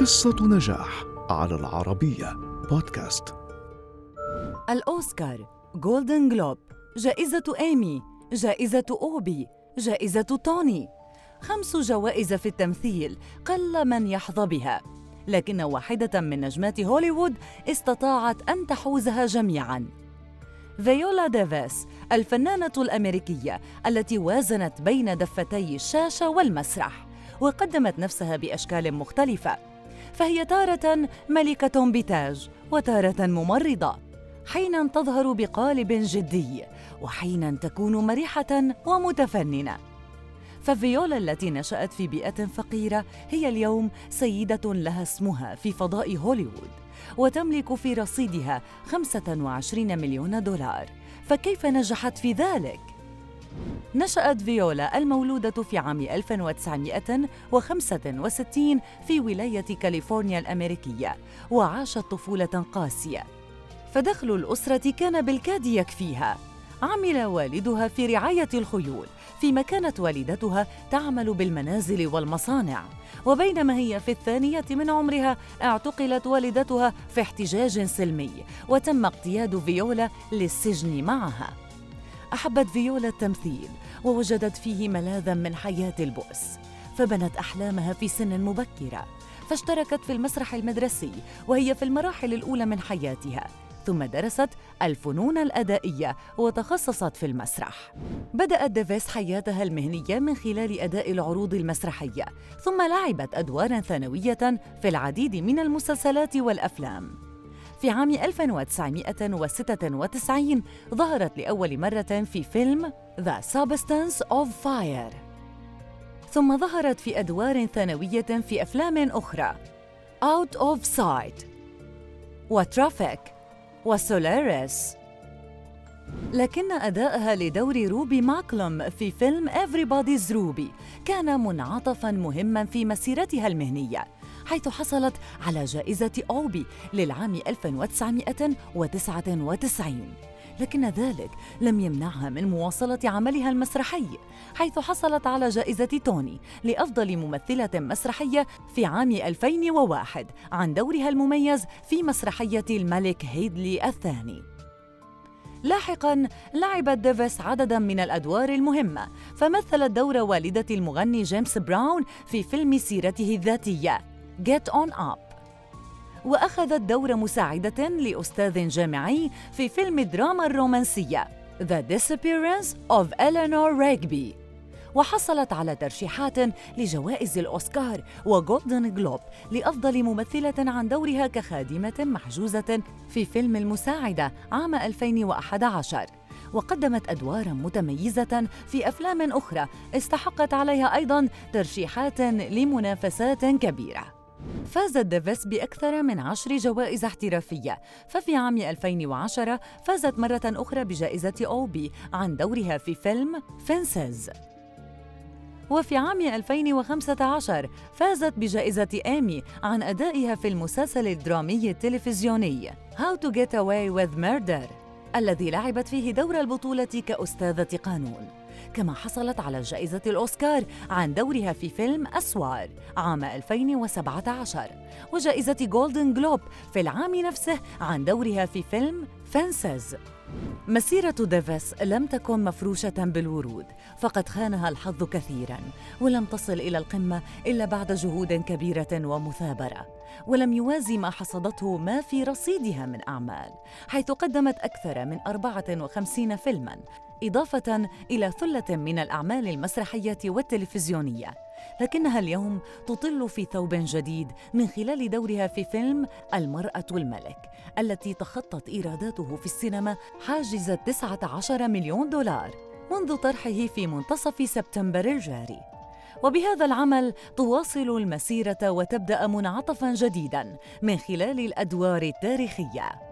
قصة نجاح على العربية بودكاست. الأوسكار جولدن جلوب جائزة إيمي جائزة أوبي جائزة توني. خمس جوائز في التمثيل قل من يحظى بها. لكن واحدة من نجمات هوليوود استطاعت أن تحوزها جميعاً. فيولا ديفيس الفنانة الأمريكية التي وازنت بين دفتي الشاشة والمسرح وقدمت نفسها بأشكال مختلفة. فهي تارة ملكة بتاج وتارة ممرضة حينا تظهر بقالب جدي وحينا تكون مرحة ومتفننة ففيولا التي نشأت في بيئة فقيرة هي اليوم سيدة لها اسمها في فضاء هوليوود وتملك في رصيدها 25 مليون دولار فكيف نجحت في ذلك؟ نشأت فيولا المولودة في عام 1965 في ولاية كاليفورنيا الأمريكية وعاشت طفولة قاسية. فدخل الأسرة كان بالكاد يكفيها. عمل والدها في رعاية الخيول فيما كانت والدتها تعمل بالمنازل والمصانع. وبينما هي في الثانية من عمرها اعتقلت والدتها في احتجاج سلمي وتم اقتياد فيولا للسجن معها. أحبت فيولا التمثيل ووجدت فيه ملاذا من حياة البؤس فبنت أحلامها في سن مبكرة فاشتركت في المسرح المدرسي وهي في المراحل الأولى من حياتها ثم درست الفنون الأدائية وتخصصت في المسرح. بدأت ديفيس حياتها المهنية من خلال أداء العروض المسرحية، ثم لعبت أدوارا ثانوية في العديد من المسلسلات والأفلام. في عام 1996 ظهرت لأول مرة في فيلم The Substance of Fire. ثم ظهرت في أدوار ثانوية في أفلام أخرى. Out of Sight. وترافيك. وسولاريس. لكن أداءها لدور روبي ماكلوم في فيلم Everybody's روبي كان منعطفاً مهماً في مسيرتها المهنية. حيث حصلت على جائزة أوبي للعام 1999 لكن ذلك لم يمنعها من مواصلة عملها المسرحي حيث حصلت على جائزة توني لأفضل ممثلة مسرحية في عام 2001 عن دورها المميز في مسرحية الملك هيدلي الثاني. لاحقا لعبت ديفيس عددا من الأدوار المهمة فمثلت دور والدة المغني جيمس براون في فيلم سيرته الذاتية. Get On Up. وأخذت دور مساعدة لأستاذ جامعي في فيلم الدراما الرومانسية The Disappearance of Eleanor Rigby. وحصلت على ترشيحات لجوائز الأوسكار وجولدن جلوب لأفضل ممثلة عن دورها كخادمة محجوزة في فيلم المساعدة عام 2011 وقدمت أدوارا متميزة في أفلام أخرى استحقت عليها أيضا ترشيحات لمنافسات كبيرة. فازت ديفيس بأكثر من عشر جوائز احترافية. ففي عام 2010 فازت مرة أخرى بجائزة أوبي عن دورها في فيلم Fences وفي عام 2015 فازت بجائزة إيمي عن أدائها في المسلسل الدرامي التلفزيوني How to Get Away with Murder. الذي لعبت فيه دور البطولة كأستاذة قانون. كما حصلت على جائزة الأوسكار عن دورها في فيلم أسوار عام 2017 وجائزة جولدن جلوب في العام نفسه عن دورها في فيلم Fences مسيرة ديفيس لم تكن مفروشة بالورود فقد خانها الحظ كثيرا ولم تصل إلى القمة إلا بعد جهود كبيرة ومثابرة ولم يوازي ما حصدته ما في رصيدها من أعمال حيث قدمت أكثر من 54 فيلما إضافة إلى ثلة من الأعمال المسرحية والتلفزيونية. لكنها اليوم تطل في ثوب جديد من خلال دورها في فيلم المرأة الملك التي تخطت إيراداته في السينما حاجز 19 مليون دولار منذ طرحه في منتصف سبتمبر الجاري. وبهذا العمل تواصل المسيرة وتبدأ منعطفا جديدا من خلال الأدوار التاريخية.